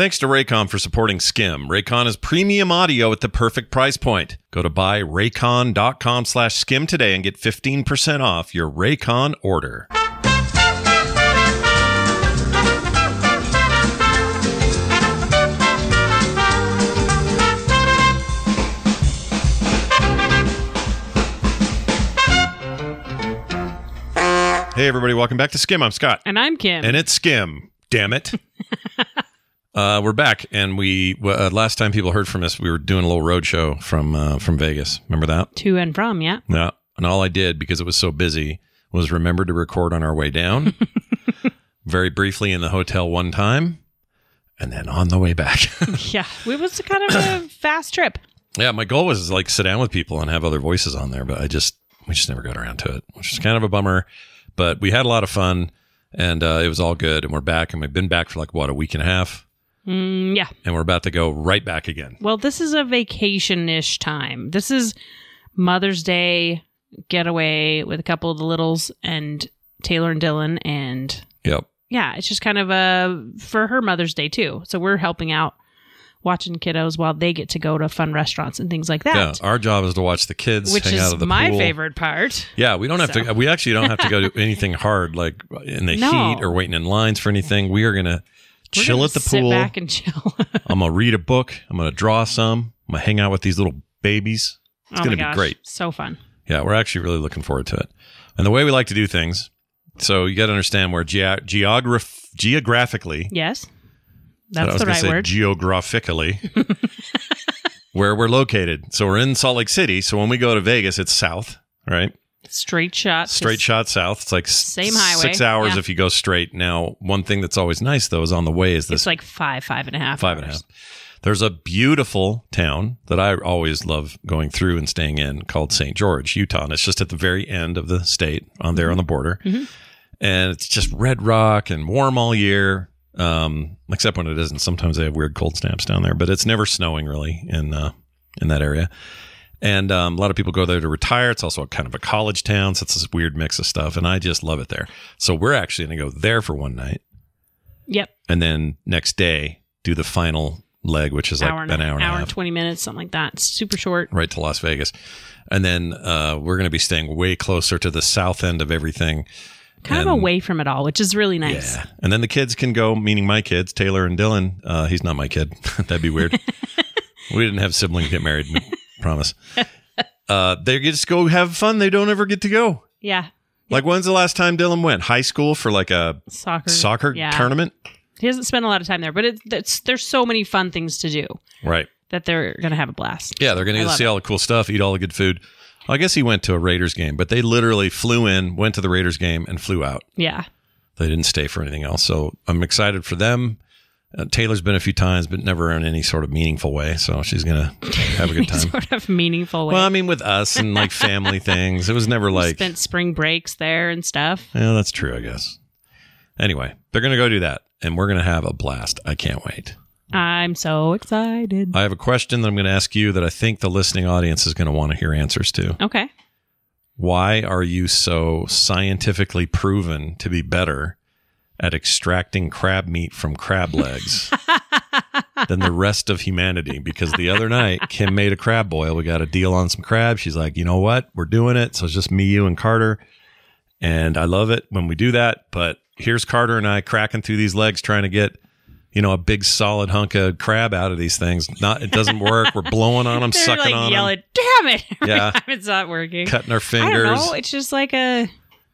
Thanks to Raycon for supporting Skim. Raycon is premium audio at the perfect price point. Go to buyraycon.com slash skim today and get 15% off your Raycon order. Hey everybody, welcome back to Skim. I'm Scott. And I'm Kim. And it's Skim. Damn it. uh, we're back, and we uh, last time people heard from us, we were doing a little road show from uh, from Vegas. Remember that? to and from, yeah. Yeah. And all I did because it was so busy was remember to record on our way down, very briefly in the hotel one time, and then on the way back. Yeah. It was kind of a fast trip. yeah, my goal was like sit down with people and have other voices on there, but I just we just never got around to it, which is kind of a bummer. But we had a lot of fun, and uh, it was all good, and we're back, and we've been back for like what a week and a half, Mm, yeah. and we're about to go right back again. Well, this is a vacation ish time. This is Mother's Day getaway with a couple of the littles and Taylor and Dylan. And Yep. yeah, it's just kind of a for her Mother's Day too. So we're helping out watching kiddos while they get to go to fun restaurants and things like that. Yeah, our job is to watch the kids which hang out is of the my pool. favorite part. Yeah, we don't have So. to. We actually don't have to go do anything hard, like in the No. heat or waiting in lines for anything. We are gonna We're chill at the sit pool. back and chill. I'm gonna read a book. I'm gonna draw some. I'm gonna hang out with these little babies. It's Oh gonna my be great. So fun. Yeah, we're actually really looking forward to it. And the way we like to do things, so you got to understand where ge- geograph geographically. Yes. That's was the right say word. Geographically, where we're located. So we're in Salt Lake City. So when we go to Vegas, it's south, right? Straight shot. straight shot south. It's like Same highway, Six hours yeah. if you go straight. Now, one thing that's always nice though is on the way is this It's like five, five and a half. five and a half. There's a beautiful town that I always love going through and staying in called St. George, Utah. And it's just at the very end of the state on there on the border. Mm-hmm. And it's just red rock and warm all year. Um, except when it isn't. Sometimes they have weird cold snaps down there, but it's never snowing really in uh, in that area. And um, a lot of people go there to retire. It's also a kind of a college town, so it's this weird mix of stuff. And I just love it there. So we're actually going to go there for one night, Yep. and then next day do the final leg, which is like hour and, an hour and a hour and 20 minutes, something like that. It's super short. right to Las Vegas. And then uh, we're going to be staying way closer to the south end of everything. Kind of away from it all, which is really nice. Yeah. And then the kids can go, meaning my kids, Taylor and Dylan. Uh, he's not my kid. That'd be weird. we didn't have siblings get married, promise. Uh, they just go have fun. They don't ever get to go. Yeah. Like, when's the last time Dylan went? High school for like a Soccer. soccer yeah. tournament? He doesn't spend a lot of time there, but it's, it's there's so many fun things to do Right. that they're to have a blast. Yeah, they're to see it. all the cool stuff, eat all the good food. I guess he went to a Raiders game, but they literally flew in, went to the Raiders game, and flew out. Yeah. They didn't stay for anything else. So I'm excited for them. Uh, Taylor's been a few times, but never in any sort of meaningful way. So she's going to have a good time. sort of meaningful way. Well, I mean, with us and like family things, it was never like, Spent spring breaks there and stuff. yeah, that's true, I guess. Anyway, they're going to go do that, and we're going to have a blast. I can't wait. I'm so excited. I have a question that I'm going to ask you that I think the listening audience is going to want to hear answers to. Okay. Why are you so scientifically proven to be better at extracting crab meat from crab legs than the rest of humanity? Because the other night, Kim made a crab boil. We got a deal on some crab. She's like, you know what? We're doing it. So it's just me, you, and Carter. And I love it when we do that. But here's Carter and I cracking through these legs trying to get. You know, a big solid hunk of crab out of these things. Not, it doesn't work. We're blowing on them, They're sucking like on them, "Damn it!" Yeah. it's not working. cutting our fingers. I don't know. It's just like a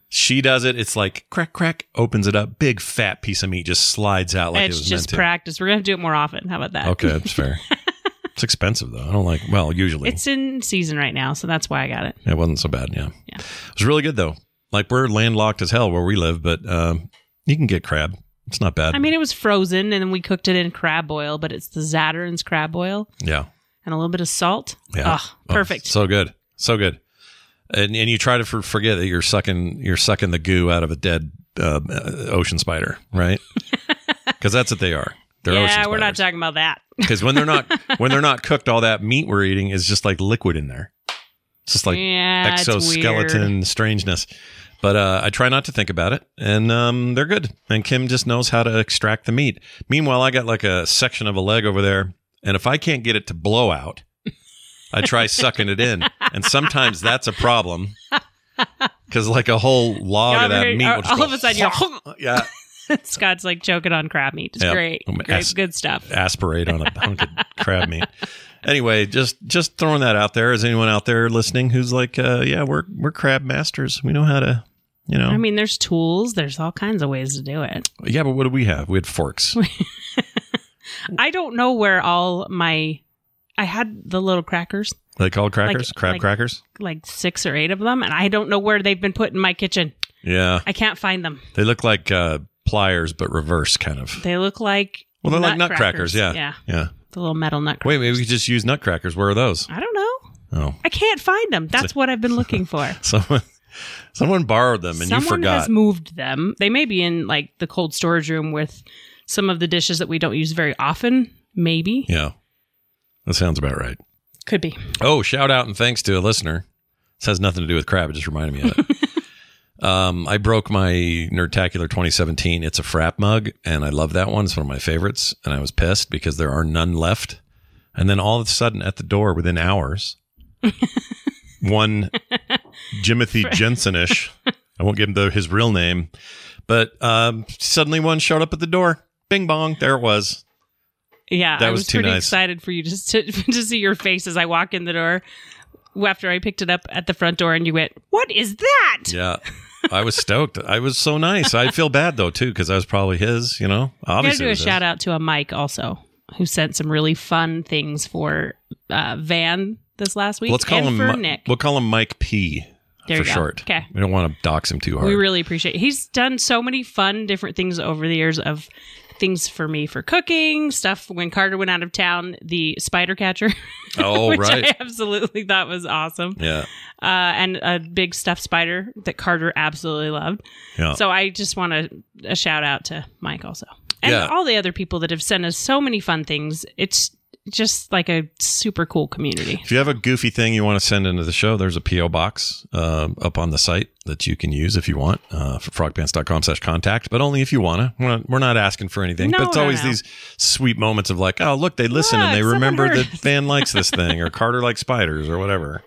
She does it. It's like crack, crack, opens it up. Big fat piece of meat just slides out like it's it was just meant to. practice. We're gonna do it more often. How about that? Okay, that's fair. it's expensive though. I don't like. Well, usually It's in season right now, so that's why I got it. it wasn't so bad. Yeah. Yeah. it was really good though. Like we're landlocked as hell where we live, but um, you can get crab. It's not bad. I mean, it was frozen, and then we cooked it in crab boil, but it's the Zatarain's crab boil yeah, and a little bit of salt. yeah, Oh, Oh, perfect. so good, so good. And and you try to for, forget that you're sucking you're sucking the goo out of a dead uh, ocean spider, right? Because that's what they are. They're ocean yeah, we're not talking about that. because when they're not when they're not cooked, all that meat we're eating is just like liquid in there. It's just like yeah, exoskeleton strangeness. But uh, I try not to think about it, and um, they're good. And Kim just knows how to extract the meat. Meanwhile, I got like a section of a leg over there, and if I can't get it to blow out, I try sucking it in, and sometimes that's a problem because like a whole log of that meat. all will just all go of a sudden you're- yeah, Scott's like choking on crab meat. It's great, great, as- good stuff. aspirate on a hunk of crab meat. Anyway, just just throwing that out there. Is anyone out there listening who's like, uh, yeah, we're we're crab masters. We know how to, you know. I mean, there's tools. There's all kinds of ways to do it. yeah, but what do we have? We had forks. I don't know where all my. I had the little crackers, they called crackers, Like- crab like- crackers. like six or eight of them, and I don't know where they've been put in my kitchen. Yeah, I can't find them. they look like uh, pliers, but reverse kind of. They look like Well, they're like nutcrackers. Yeah, yeah, yeah. the little metal nutcrackers. Wait, maybe we could just use nutcrackers. Where are those? I don't know. Oh, I can't find them. That's what I've been looking for. someone someone borrowed them and Someone you forgot. Someone has moved them. They may be in like the cold storage room with some of the dishes that we don't use very often. Maybe yeah, that sounds about right. could be. Oh, shout out and thanks to a listener. This has nothing to do with crab. It just reminded me of it. um, I broke my Nerdtacular 2017. It's a frap mug, and I love that one. It's one of my favorites. And I was pissed because there are none left. And then all of a sudden, at the door, within hours, one Jimothy Jensenish. I won't give him the, his real name, but um, suddenly one showed up at the door. Bing bong, there it was. Yeah, That I was was, pretty nice. excited for you just to to see your face as I walk in the door after I picked it up at the front door, and you went, "What is that?" Yeah. I was stoked. I was so nice. I feel bad though too because I was probably his. You know, I gotta obviously. do a shout out to a Mike also who sent some really fun things for uh, Van this last week. Let's call and him. for Nick. We'll call him Mike P. There for short. Okay. We don't want to dox him too hard. We really appreciate. It. He's done so many fun different things over the years of things for me for cooking stuff. When Carter went out of town, the spider catcher, oh which right. I absolutely thought was awesome, yeah. uh, and a big stuffed spider that Carter absolutely loved. Yeah. So I just want to a shout out to Mike also, and Yeah. all the other people that have sent us so many fun things. It's just like a super cool community. if you have a goofy thing you want to send into the show, there's a PO box uh, up on the site that you can use if you want uh, for frogpants.com slash contact, but only if you want to. We're not, we're not asking for anything, No, but it's no, always no. these sweet moments of like, oh, look, they listen and they remember heard. that Van likes this thing or Carter likes spiders or whatever.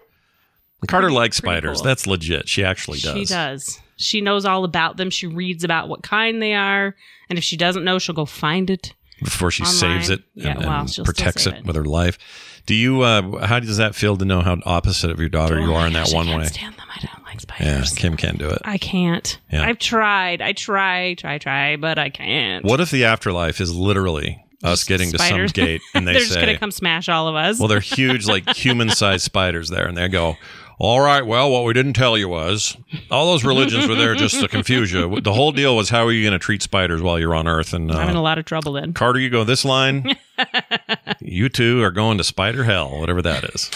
And Carter likes spiders. cool. That's legit. She actually does. She does. She knows all about them. She reads about what kind they are, and if she doesn't know, she'll go find it. Before she online. saves it Yeah, and, well, and protects it, it. with her life. Do you? Uh, how does that feel to know how opposite of your daughter you Oh are my in that one I can't way? Stand them. I don't like Yeah, spiders. Kim can't do it. I can't. Yeah. I've tried. I try, try, try, but I can't. What if the afterlife is literally us getting spiders. to some gate and they They're just gonna come smash all of us. "Well, they're huge, like human-sized spiders there," and they go. All right. Well, what we didn't tell you was all those religions were there just to confuse you. The whole deal was how are you going to treat spiders while you're on Earth? And I'm in a uh, lot of trouble then. Carter, you go this line. you two are going to spider hell, whatever that is.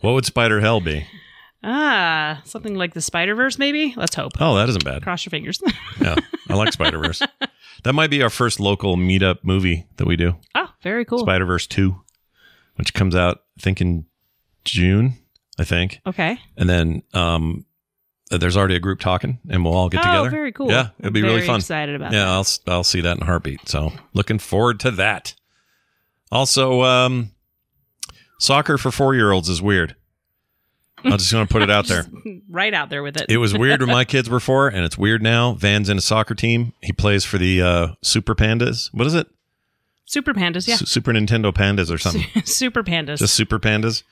what would spider hell be? Ah, something like the Spider Verse, maybe. Let's hope. Oh, that isn't bad. Cross your fingers. Yeah, I like Spider Verse. that might be our first local meetup movie that we do. oh, very cool. Spider Verse Two, which comes out I think in June, I think, okay. and then um, there's already a group talking, and we'll all get oh, together. very cool. Yeah, it'll be Very really fun. Excited about yeah, that. I'll I'll see that in a heartbeat. So looking forward to that. Also, um, soccer for four year olds is weird. I'm just going to put it out there. right out there with it. It was weird when my kids were four, and it's weird now. Van's in a soccer team. He plays for the uh, Super Pandas. What is it? Super pandas, yeah. S- Super Nintendo Pandas or something? Super pandas. Just Super Pandas.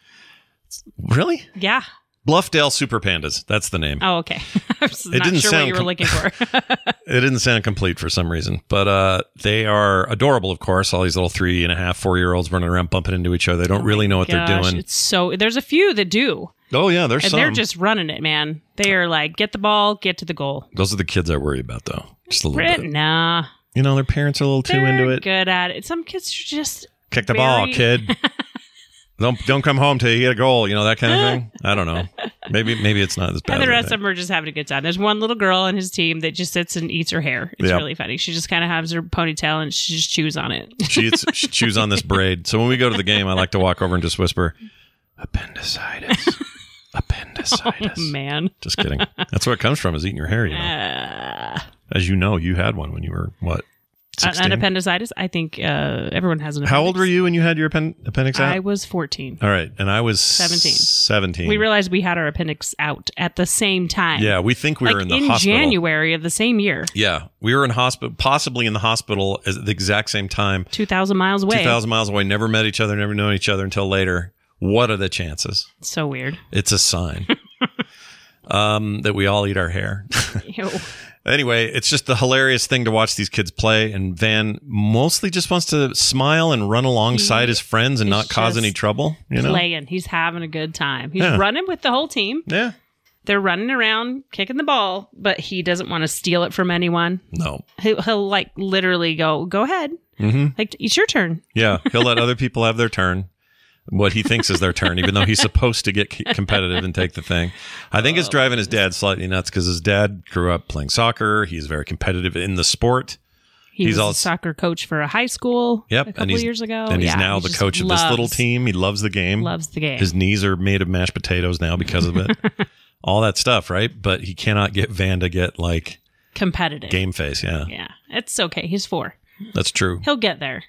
Really? yeah. Bluffdale Super Pandas. That's the name. Oh, okay. I was not didn't sure what sound you were com- looking for. It didn't sound complete for some reason, but uh, they are adorable. Of course, all these little three and a half, four year olds running around bumping into each other. They don't really know what they're doing. It's so there's a few that do, Oh yeah, there's and some. they're just running it, man. They are like, get the ball, get to the goal. Those are the kids I worry about, though. Just a little Brit- bit. Nah, You know, their parents are a little too they're into it. good at it. Some kids are just Kick the ball, kid. Don't don't come home till you get a goal. You know that kind of thing. I don't know. Maybe maybe it's not as bad. And the rest of them are just having a good time. There's one little girl on his team that just sits and eats her hair. It's Yeah. really funny. She just kind of has her ponytail and she just chews on it. she, eats, she chews on this braid. So when we go to the game, I like to walk over and just whisper, "Appendicitis, appendicitis." Oh, Man. Just kidding. That's where it comes from. Is eating your hair. You know, Uh, as you know, you had one when you were what? An appendicitis. I think uh, everyone has an. Appendix. How old were you when you had your appen- appendix out? I was 14. All right, and I was 17. Seventeen. We realized we had our appendix out at the same time. Yeah, we think we like were in the in hospital. January of the same year, Yeah, we were in hospital, possibly in the hospital at the exact same time. 2,000 miles away. Two thousand miles away. Never met each other. Never known each other until later. What are the chances? So weird. It's a sign um, that we all eat our hair. Anyway, it's just the hilarious thing to watch these kids play. And Van mostly just wants to smile and run alongside his friends and not cause any trouble. You know? Playing. He's having a good time. He's Yeah. running with the whole team. Yeah. They're running around kicking the ball, but he doesn't want to steal it from anyone. No. He'll, he'll like literally go, go ahead. hmm Like, it's your turn. Yeah. He'll let other people have their turn. What he thinks is their turn, even though he's supposed to get competitive and take the thing. I think Oh, it's driving his dad slightly nuts because his dad grew up playing soccer. He's very competitive in the sport. He He's was all- a soccer coach for a high school Yep. a couple and he's, years ago. And he's Yeah, now he the coach of this little team. He loves the game. Loves the game. His knees are made of mashed potatoes now because of it. All that stuff, right? But he cannot get Van to get like Competitive. game face. Yeah, Yeah. It's okay. He's four. that's true. He'll get there.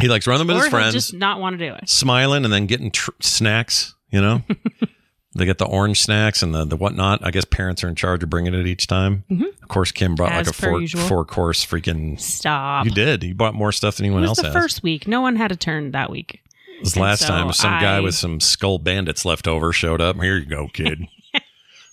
He likes running with or his friends, just not want to do it. smiling, and then getting tr- snacks. You know, they get the orange snacks and the, the whatnot. I guess parents are in charge of bringing it each time. Of course, Kim brought Mm-hmm. As like a four usual. four course freaking. Stop. You did. You bought more stuff than It anyone was else the has. first week. No one had a turn that week. It was and last so time some guy with some skull bandits left over showed up. Here you go, kid.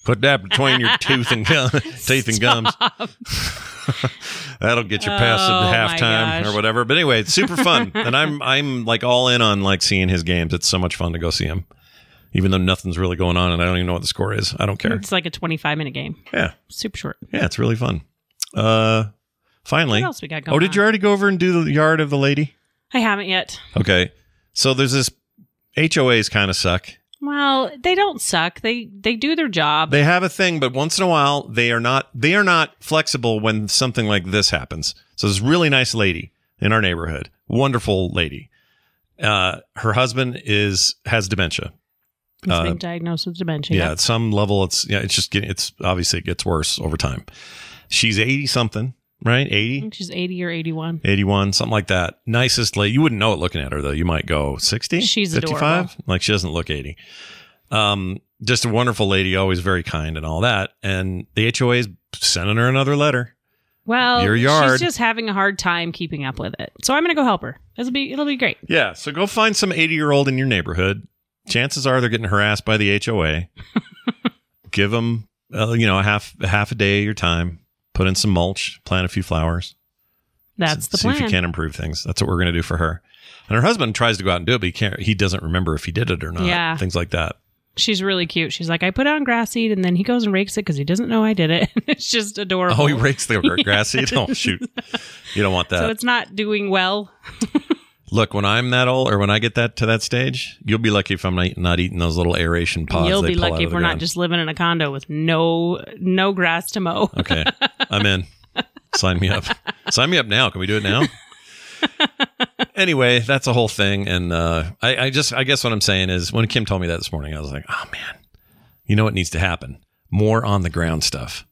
Put that between your tooth and gum, teeth and gums. That'll get you past Oh, the halftime or whatever. But anyway, it's super fun, and I'm I'm like all in on like seeing his games. It's so much fun to go see him, even though nothing's really going on, and I don't even know what the score is. I don't care. It's like a 25 minute game. Yeah, Super short. yeah, it's really fun. Uh, finally, What else we got going oh, did you already go over and do the yard of the lady? I haven't yet. Okay, so there's this HOAs kind of suck. Well, they don't suck. They they do their job. They have a thing, but once in a while they are not they are not flexible when something like this happens. So this really nice lady in our neighborhood, wonderful lady. Uh, her husband is has dementia. He's uh, been diagnosed with dementia. Yeah, at some level, it's yeah, it's just getting it's obviously it gets worse over time. She's eighty something, right? 80, she's 80 or 81. 81, something like that. Nicest lady. You wouldn't know it looking at her though. You might go sixty. She's 55? adorable. Like she doesn't look eighty. Um, just a wonderful lady, always very kind and all that. And the HOA is sending her another letter. Well, Your yard. she's just having a hard time keeping up with it. So I'm going to go help her. It'll be it'll be great. Yeah, so go find some 80 year old in your neighborhood. Chances are they're getting harassed by the HOA. Give them, uh, you know, a half a half a day of your time. Put in some mulch, plant a few flowers. That's the see if you plan. can improve things. That's what we're going to do for her. And her husband tries to go out and do it, but he can't. He doesn't remember if he did it or not. Yeah. things like that. She's really cute. She's like, I put on grass seed, and then he goes and rakes it because he doesn't know I did it. it's just adorable. Oh, he rakes the grass seed. Oh, shoot, you don't want that. So it's not doing well. Look, when I'm that old, or when I get that to that stage, you'll be lucky if I'm not, not eating those little aeration pods. You'll be lucky if we're not just living in a condo with no no grass to mow. Okay, I'm in. Sign me up. Sign me up now. Can we do it now? anyway, that's a whole thing, and uh, I, I just, I guess what I'm saying is, when Kim told me that this morning, I was like, oh man, you know what needs to happen? More on the ground stuff,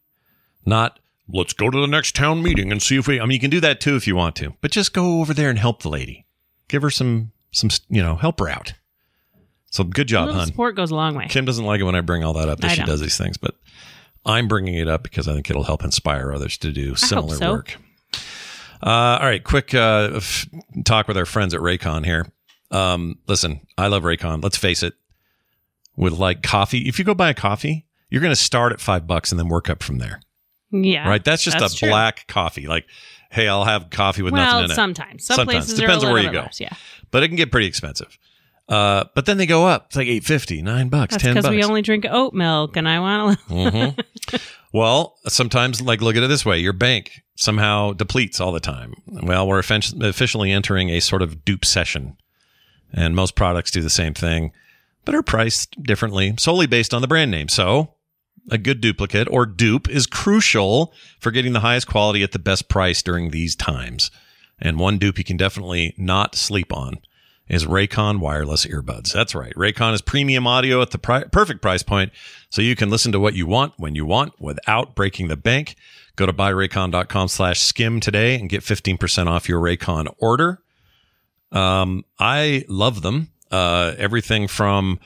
not. Let's go to the next town meeting and see if we. I mean, you can do that too if you want to, but just go over there and help the lady. Give her some, some, you know, help her out. So good job, hun. support goes a long way. Kim doesn't like it when I bring all that up that I she don't. does these things, but I'm bringing it up because I think it'll help inspire others to do similar so. work. Uh, all right, quick uh, f- talk with our friends at Raycon here. Um, listen, I love Raycon. Let's face it. With like coffee, if you go buy a coffee, you're going to start at five bucks and then work up from there, Yeah, right? That's just that's a true. black coffee. Like, hey, I'll have coffee with nothing in it. sometimes some Sometimes. places Depends are on where you go. less, Yeah, but it can get pretty expensive. Uh, but then they go up. It's like eight fifty, nine bucks, that's ten because we only drink oat milk, and I want to. Mhm. well, sometimes, like, look at it this way: your bank somehow depletes all the time. Well, we're officially entering a sort of dupe session, and most products do the same thing, but are priced differently, solely based on the brand name. So, a good duplicate or dupe is crucial for getting the highest quality at the best price during these times. And one dupe you can definitely not sleep on is Raycon wireless earbuds. That's right. Raycon is premium audio at the pri- perfect price point, so you can listen to what you want when you want without breaking the bank. Go to buyraycon.com slash skim today and get 15% off your Raycon order. Um, I love them. Uh, everything from,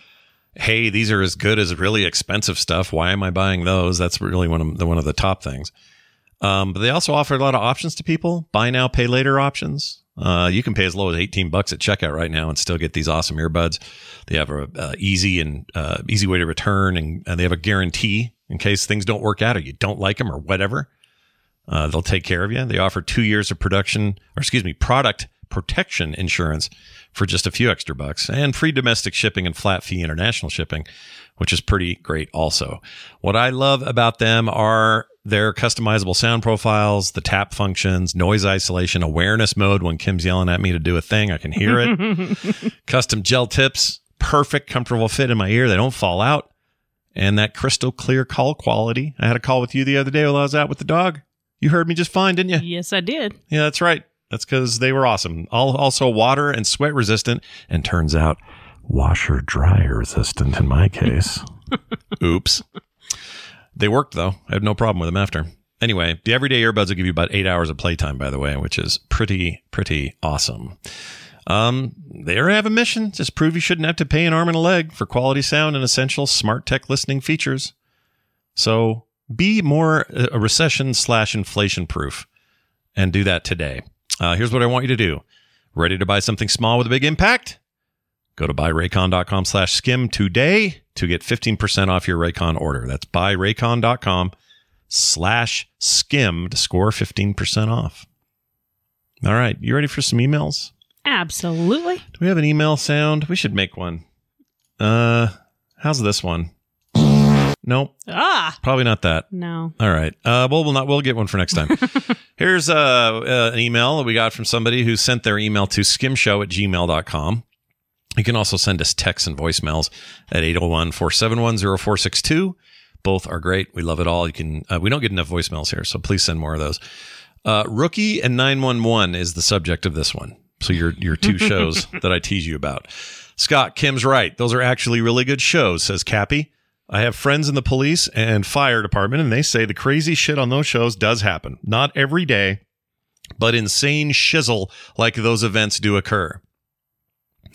hey, these are as good as really expensive stuff. Why am I buying those? That's really one of the, one of the top things. Um, but they also offer a lot of options to people. Buy now, pay later options. Uh, you can pay as low as 18 bucks at checkout right now and still get these awesome earbuds. They have a uh, easy and uh, easy way to return, and, and they have a guarantee in case things don't work out or you don't like them or whatever. Uh, they'll take care of you. They offer two years of production, or excuse me, product protection insurance for just a few extra bucks, and free domestic shipping and flat fee international shipping, which is pretty great. Also, what I love about them are their customizable sound profiles, the tap functions, noise isolation, awareness mode. When Kim's yelling at me to do a thing, I can hear it. Custom gel tips, perfect, comfortable fit in my ear. They don't fall out. And that crystal clear call quality. I had a call with you the other day while I was out with the dog. You heard me just fine, didn't you? Yes, I did. Yeah, that's right. That's because they were awesome. All, also water and sweat resistant, and turns out washer dryer resistant in my case. Oops. They worked though. I had no problem with them after. Anyway, the everyday earbuds will give you about eight hours of playtime, by the way, which is pretty, pretty awesome. Um, they have a mission. Just prove you shouldn't have to pay an arm and a leg for quality sound and essential smart tech listening features. So be more uh, a recession slash inflation proof and do that today. Uh, here's what I want you to do. Ready to buy something small with a big impact? Go to buyraycon.com slash skim today to get 15% off your Raycon order. That's buyraycon.com slash skim to score 15% off. All right. You ready for some emails? Absolutely. Do we have an email sound? We should make one. Uh, how's this one? Nope, Ah, probably not that. no. All right. Uh, well, we'll not. We'll get one for next time. Here's uh, uh, an email that we got from somebody who sent their email to skimshow at gmail.com. You can also send us texts and voicemails at 801-471-0462. Both are great. We love it all. You can. Uh, we don't get enough voicemails here, so please send more of those. Uh, Rookie and 911 is the subject of this one. So your your two shows that I tease you about. Scott, Kim's right. Those are actually really good shows, says Cappy. I have friends in the police and fire department, and they say the crazy shit on those shows does happen. Not every day, but insane shizzle like those events do occur.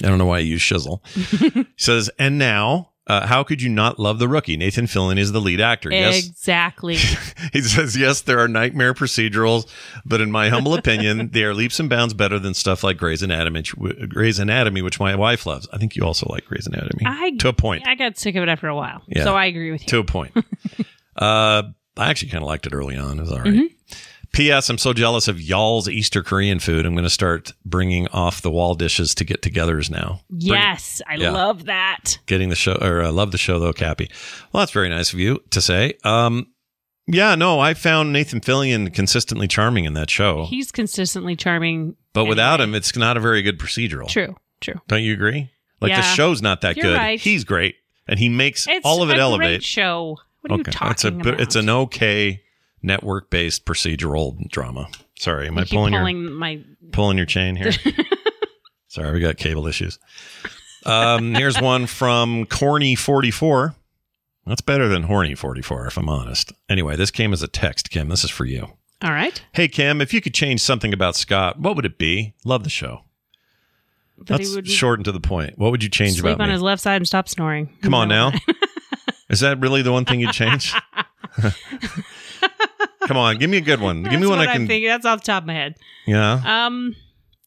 I don't know why I use shizzle. he says, and now, uh, how could you not love the rookie? Nathan Fillion is the lead actor. Yes, Exactly. he says, yes, there are nightmare procedurals, but in my humble opinion, they are leaps and bounds better than stuff like Grey's Anatomy, Grey's Anatomy, which my wife loves. I think you also like Grey's Anatomy I to a point. I got sick of it after a while. Yeah. So I agree with you. to a point. uh, I actually kind of liked it early on. It was all right. Mm-hmm. P.S. I'm so jealous of y'all's Easter Korean food. I'm going to start bringing off the wall dishes to get togethers now. Bring- Yes, I Yeah. love that. getting the show or uh, love the show though, Cappy. Well, that's very nice of you to say. Um, Yeah, no, I found Nathan Fillion consistently charming in that show. He's consistently charming. but without him, it's not a very good procedural. True, true. Don't you agree? Like the show's not that You're good. right. He's great, and he makes It's all of it a elevate. great show. What are you talking it's a about? it's an okay network based procedural drama. Sorry, am I You keep pulling your pulling my pulling your chain here? Sorry, we got cable issues. Um, here's one from Corny forty four. That's better than horny forty four, if I'm honest. Anyway, this came as a text, Kim. This is for you. All right. Hey Kim, if you could change something about Scott, what would it be? Love the show. That That's would short and to the point. What would you change sleep about on me? his left side and stop snoring. Come on now. Is that really the one thing you'd change? Come on, give me a good one. give me That's one what I I'm can. thinking. That's off the top of my head. Yeah. Um,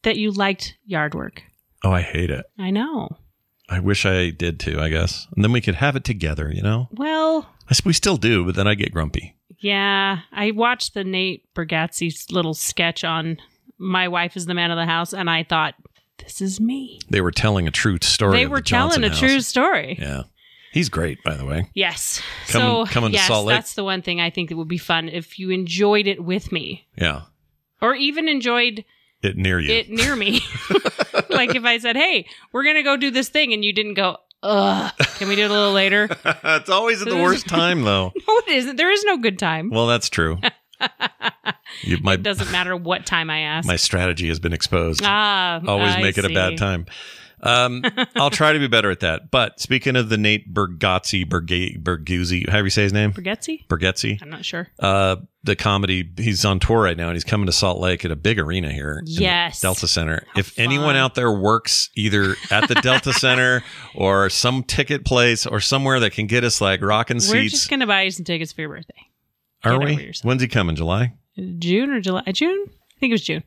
that you liked yard work. Oh, I hate it. I know. I wish I did too. I guess, and then we could have it together. You know, Well, I we still do, but then I get grumpy. yeah. I watched the Nate Bargatze little sketch on "My Wife Is the Man of the House," and I thought, "This is me." They were telling a true story. they were the telling a house. true story. Yeah, he's great, by the way. Yes. Coming- so coming to yes, Salt Lake? that's the one thing I think that would be fun if you enjoyed it with me, Yeah, or even enjoyed it near you. it near me. like if I said, "Hey, we're gonna go do this thing," and you didn't go, "Ugh, can we do it a little later?" it's always at the worst time, though. no, it isn't. There is no good time. Well, that's true. You, my it doesn't matter what time I ask. my strategy has been exposed. ah, always I make it a bad time. Um, I'll try to be better at that. But speaking of the Nate Bergazzi, Berga- Berguzzi, however you say his name, Bargatze? Bergezzi, I'm not sure. uh, the comedy, he's on tour right now and he's coming to Salt Lake at a big arena here. Yes. Delta Center. How if anyone out there works either at the Delta Center or some ticket place or somewhere that can get us like rocking seats, We're just gonna buy you some tickets for your birthday. are get we? When's he coming? July? June or July? June? I think it was June.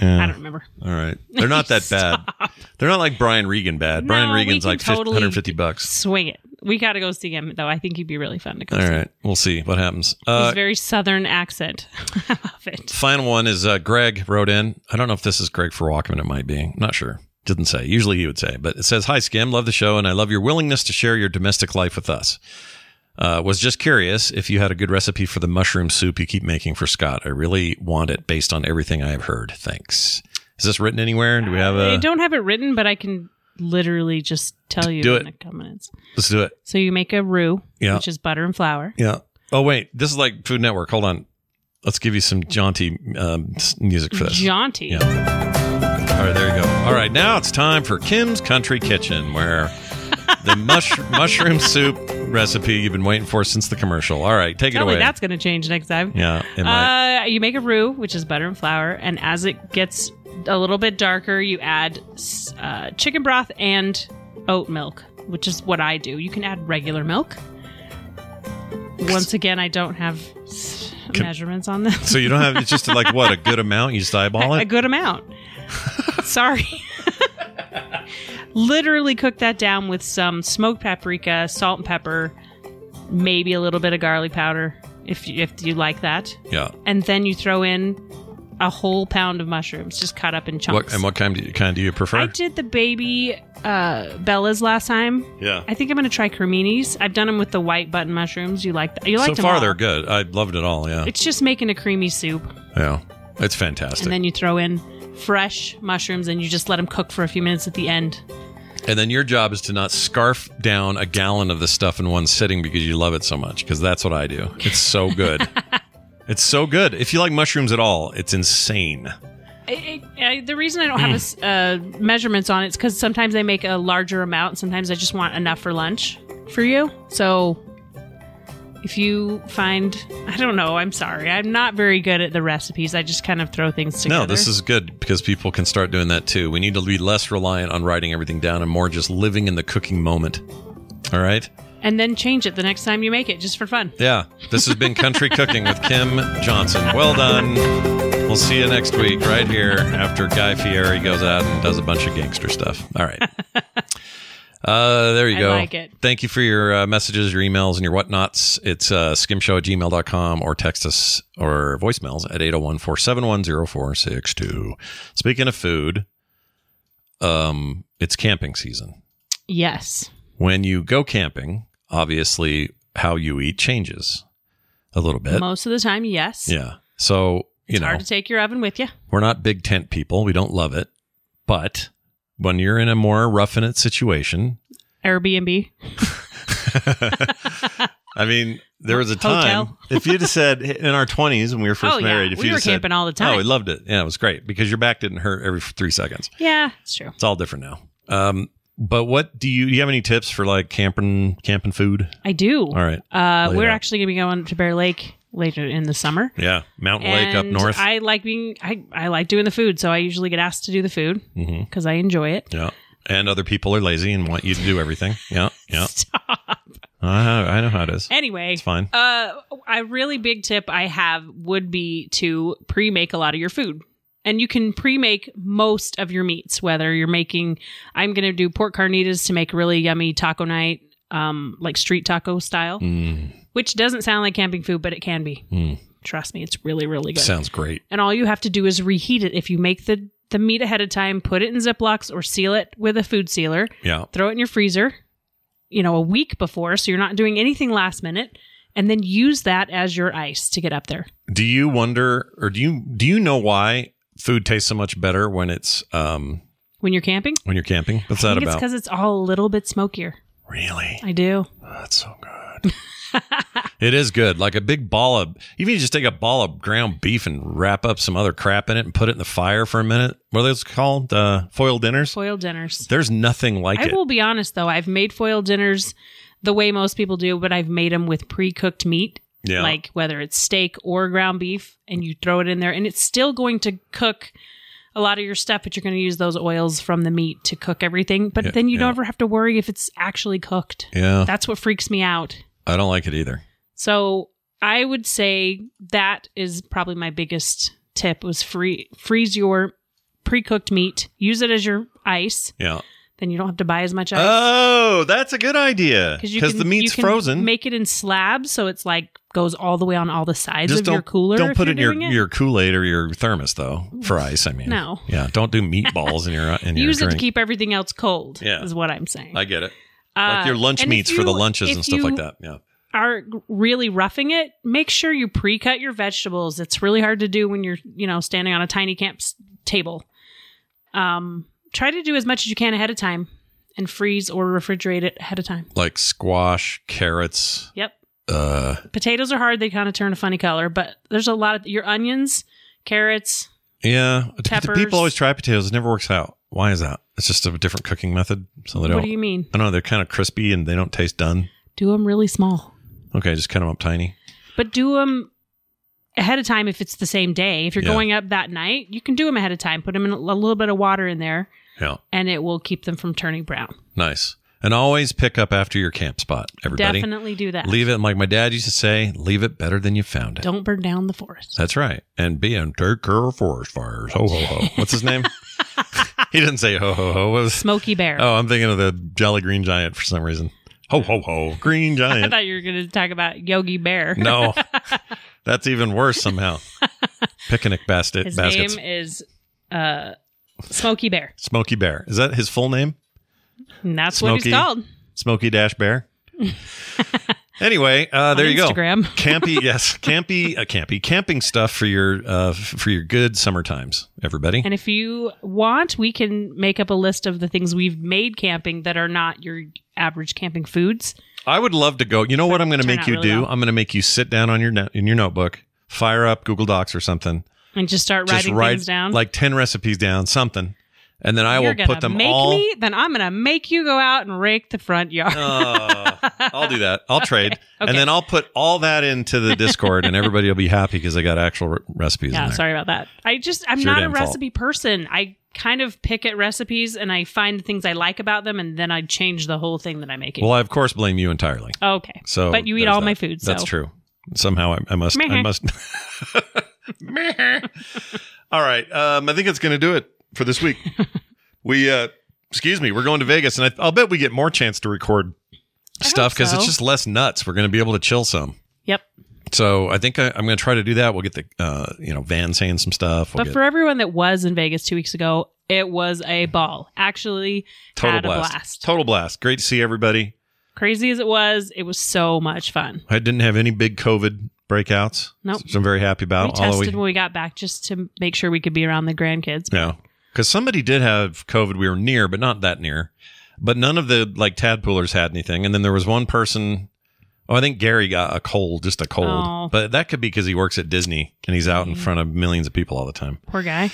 Yeah. I don't remember. All right. They're not that bad. They're not like Brian Regan bad. Brian No, we Regan's like 50, totally 150 bucks. Swing it. We got to go see him though. I think he'd be really fun to go All see. right, we'll see what happens. His Uh, very southern accent. I love it. final one is uh, Greg wrote in. I don't know if this is Greg for Walkman. It might be. I'm not sure. Didn't say. Usually he would say, but it says, "Hi Skim, love the show, and I love your willingness to share your domestic life with us." Uh, was just curious if you had a good recipe for the mushroom soup you keep making for Scott. I really want it based on everything I have heard. Thanks. Is this written anywhere? Do we have I a? don't have it written, but I can literally just tell you Do in it. a couple minutes. Let's do it. So you make a roux, Yeah. which is butter and flour. Yeah. Oh wait, this is like Food Network. Hold on. Let's give you some jaunty um, music for this. Jaunty. Yeah. All right, there you go. All right, now it's time for Kim's Country Kitchen, where the mush- mushroom soup recipe you've been waiting for since the commercial. All right, take it Tell me away. that's going to change next time. yeah, it. Uh, you make a roux, which is butter and flour, and as it gets a little bit darker, you add uh, chicken broth and oat milk, which is what I do. You can add regular milk. Once again, I don't have Can- measurements on this. so you don't have it's just like what a good amount. You just eyeball it. a good amount. Sorry. Literally cook that down with some smoked paprika, salt and pepper, maybe a little bit of garlic powder if you, if you like that. Yeah. And then you throw in a whole pound of mushrooms just cut up in chunks. What and what kind do you, kind do you prefer? I did the baby uh, Bella's last time. yeah. I think I'm going to try cremini's. I've done them with the white button mushrooms. You like that? You like so them far all. they're good. I loved it all. Yeah. It's just making a creamy soup. yeah. It's fantastic. and then you throw in fresh mushrooms and you just let them cook for a few minutes at the end. And then your job is to not scarf down a gallon of this stuff in one sitting because you love it so much. Because that's what I do. It's so good. it's so good. If you like mushrooms at all, it's insane. I, I, I, the reason I don't have a s uh, measurements on it is because sometimes I make a larger amount. Sometimes I just want enough for lunch for you. So if you find, I don't know, I'm sorry. I'm not very good at the recipes. I just kind of throw things together. No, this is good because people can start doing that too. We need to be less reliant on writing everything down and more just living in the cooking moment. All right? And then change it the next time you make it just for fun. Yeah. This has been Country Cooking with Kim Johnson. Well done. We'll see you next week right here after Guy Fieri goes out and does a bunch of gangster stuff. All right. Uh, there you I go. like it. Thank you for your uh, messages, your emails, and your whatnots. It's uh, skimshow at gmail.com or text us or voicemails at 801 471 0462. Speaking of food, um, it's camping season. Yes. When you go camping, obviously how you eat changes. a little bit. Most of the time, yes. yeah. So you It's know, hard to take your oven with you. we're not big tent people. We don't love it, but when you're in a more rough in it situation, Airbnb. I mean, there was a time Hotel. if you'd have said in our 20s when we were first Oh, yeah. married, if We you'd were have said, camping all the time. Oh, we loved it. Yeah, it was great because your back didn't hurt every three seconds. Yeah, it's true. It's all different now. Um, but what do you do? You have any tips for like camping camping food? I do. All right, Uh, we're out. actually going to be going to Bear Lake later in the summer. yeah, Mountain Lake up north. I like being. I, I like doing the food, so I usually get asked to do the food because I enjoy it. Yeah, and other people are lazy and want you to do everything. Yeah, yeah. Stop. I, I know how it is. Anyway, It's fine. Uh, a really big tip I have would be to pre-make a lot of your food. And you can pre-make most of your meats, whether you're making I'm going to do pork carnitas to make really yummy taco night, um, like street taco style, Mm, which doesn't sound like camping food, but it can be. mm. Trust me, it's really, really good. Sounds great. and all you have to do is reheat it. If you make the, the meat ahead of time, put it in Ziplocs or seal it with a food sealer, Yeah. throw it in your freezer, you know, a week before, so you're not doing anything last minute, and then use that as your ice to get up there. Do you wonder, or do you do you know why food tastes so much better when it's um When you're camping, when you're camping? What's I that think it's about? because it's all a little bit smokier. Really? I do. That's so good. it is good. Like a big ball of, even you just take a ball of ground beef and wrap up some other crap in it and put it in the fire for a minute. What are those called? Uh, foil dinners? Foil dinners. There's nothing like I it. I will be honest though, I've made foil dinners the way most people do, but I've made them with pre-cooked meat. Yeah. Like whether it's steak or ground beef, and you throw it in there, and it's still going to cook a lot of your stuff, but you're going to use those oils from the meat to cook everything. But Yeah, then you yeah. don't ever have to worry if it's actually cooked. yeah. That's what freaks me out. I don't like it either. So I would say that is probably my biggest tip was free freeze your pre-cooked meat. Use it as your ice. Yeah. Then you don't have to buy as much ice. Oh, that's a good idea. Because the meat's you can frozen. Make it in slabs so it's like goes all the way on all the sides Just of don't, your cooler. don't put it in your, it. your Kool Aid or your thermos though for ice. I mean, No. yeah. Don't do meatballs in your in your Use it to keep everything else cold. Yeah. is what I'm saying. I get it. Uh, Like your lunch and if meats for the lunches and stuff like that. Yeah. Are really roughing it. Make sure you pre-cut your vegetables. It's really hard to do when you're you know standing on a tiny camp table. Um, try to do as much as you can ahead of time, and freeze or refrigerate it ahead of time. Like squash, carrots. Yep. Uh, Potatoes are hard; they kind of turn a funny color. But there's a lot of your onions, carrots. yeah. Peppers. People always try potatoes. It never works out. Why is that? It's just a different cooking method. So they don't. What do you mean? I don't know. They're kind of crispy and they don't taste done. Do them really small. Okay, just cut them up tiny. but do them ahead of time if it's the same day. If you're Yeah. going up that night, you can do them ahead of time. Put them in a little bit of water in there, Yeah. and it will keep them from turning brown. Nice. And always pick up after your camp spot, everybody. Definitely do that. Leave it like my dad used to say, leave it better than you found it. Don't burn down the forest. That's right. And be on take care of forest fires. Ho ho ho. What's his name? he didn't say ho ho ho. What was Smokey Bear. Oh, I'm thinking of the Jolly Green Giant for some reason. Ho ho ho. Green Giant. I thought you were going to talk about Yogi Bear. no. That's even worse somehow. Picnic basket His baskets. name is uh, Smokey Bear. Smokey Bear. Is that his full name? And that's what he's called. Smokey Dash Bear. anyway, uh, there you go. Instagram. Campy, yes, campy, uh, campy, camping stuff for your uh, f- for your good summer times. Everybody, And if you want, we can make up a list of the things we've made camping that are not your average camping foods. I would love to go. You know what I'm going to Turn make out you really do? well. I'm going to make you sit down on your no- in your notebook, fire up Google Docs or something, And just start writing things down. like ten recipes down, something, and then I You're will put them make all. me, then I'm gonna make you go out and rake the front yard. Uh, I'll do that. I'll trade, okay. and then I'll put all that into the Discord, and everybody will be happy because I got actual re- recipes. in yeah, sorry about that. I just I'm your not a damn fault. recipe person. I kind of pick at recipes and I find the things I like about them, and then I change the whole thing that I'm making. Well, I of course blame you entirely. okay, So, but you eat all that. my food. So That's true. Somehow I, I must. I must. All right. Um, I think it's going to do it for this week. we, uh, excuse me, we're going to Vegas, and I, I'll bet we get more chance to record stuff because so. it's just less nuts. We're going to be able to chill some. Yep. So I think I, I'm going to try to do that. We'll get the, uh, you know, Van saying some stuff. We'll But get for everyone that was in Vegas two weeks ago, it was a ball. Actually, total blast. a blast. Total blast. Great to see everybody. Crazy as it was, it was so much fun. I didn't have any big COVID breakouts. Nope. which I'm very happy about. although tested when we got back just to make sure we could be around the grandkids. Yeah. Because somebody did have COVID. We were near, but not that near. But none of the like tadpoolers had anything. And then there was one person. Oh, I think Gary got a cold, just a cold. Oh. But that could be because he works at Disney and he's out in front of millions of people all the time. Poor guy.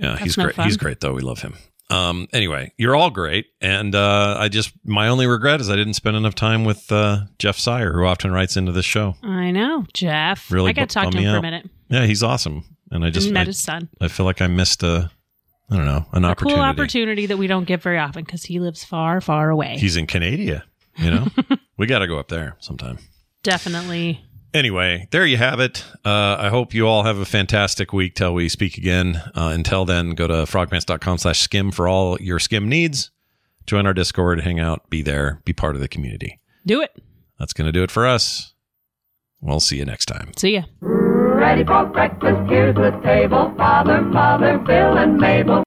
Yeah, he's no great. fun. He's great though. We love him. Um. Anyway, you're all great, and uh, I just my only regret is I didn't spend enough time with uh, Jeff Sire, who often writes into this show. I know, Jeff. Really I got to talk to him for a minute. Yeah, he's awesome, and I just and met I, his son. I feel like I missed a I don't know an A opportunity. cool opportunity that we don't get very often because he lives far, far away. He's in Canada. You know, we got to go up there sometime. Definitely. Anyway, there you have it. Uh, I hope you all have a fantastic week till we speak again. Uh, until then, go to frogpants.com slash skim for all your skim needs. Join our Discord, hang out, be there, be part of the community. Do it. That's going to do it for us. We'll see you next time. See ya. Ready for breakfast, here's the table. Father, Mother, Bill, and Mabel.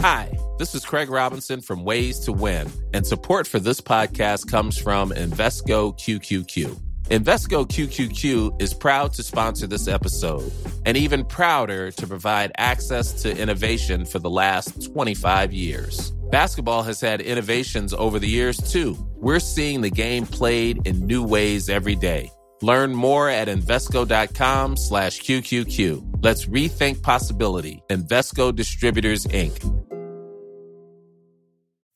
Hi, this is Craig Robinson from Ways to Win, and support for this podcast comes from Invesco QQQ. Invesco QQQ is proud to sponsor this episode and even prouder to provide access to innovation for the last 25 years. Basketball has had innovations over the years too. We're seeing the game played in new ways every day. Learn more at Invesco.com slash QQQ. Let's rethink possibility. Invesco Distributors, Inc.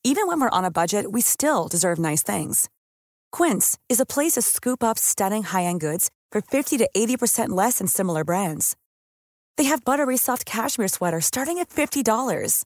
Even when we're on a budget, we still deserve nice things. Quince is a place to scoop up stunning high-end goods for 50 to 80% less than similar brands. They have buttery soft cashmere sweaters starting at $50,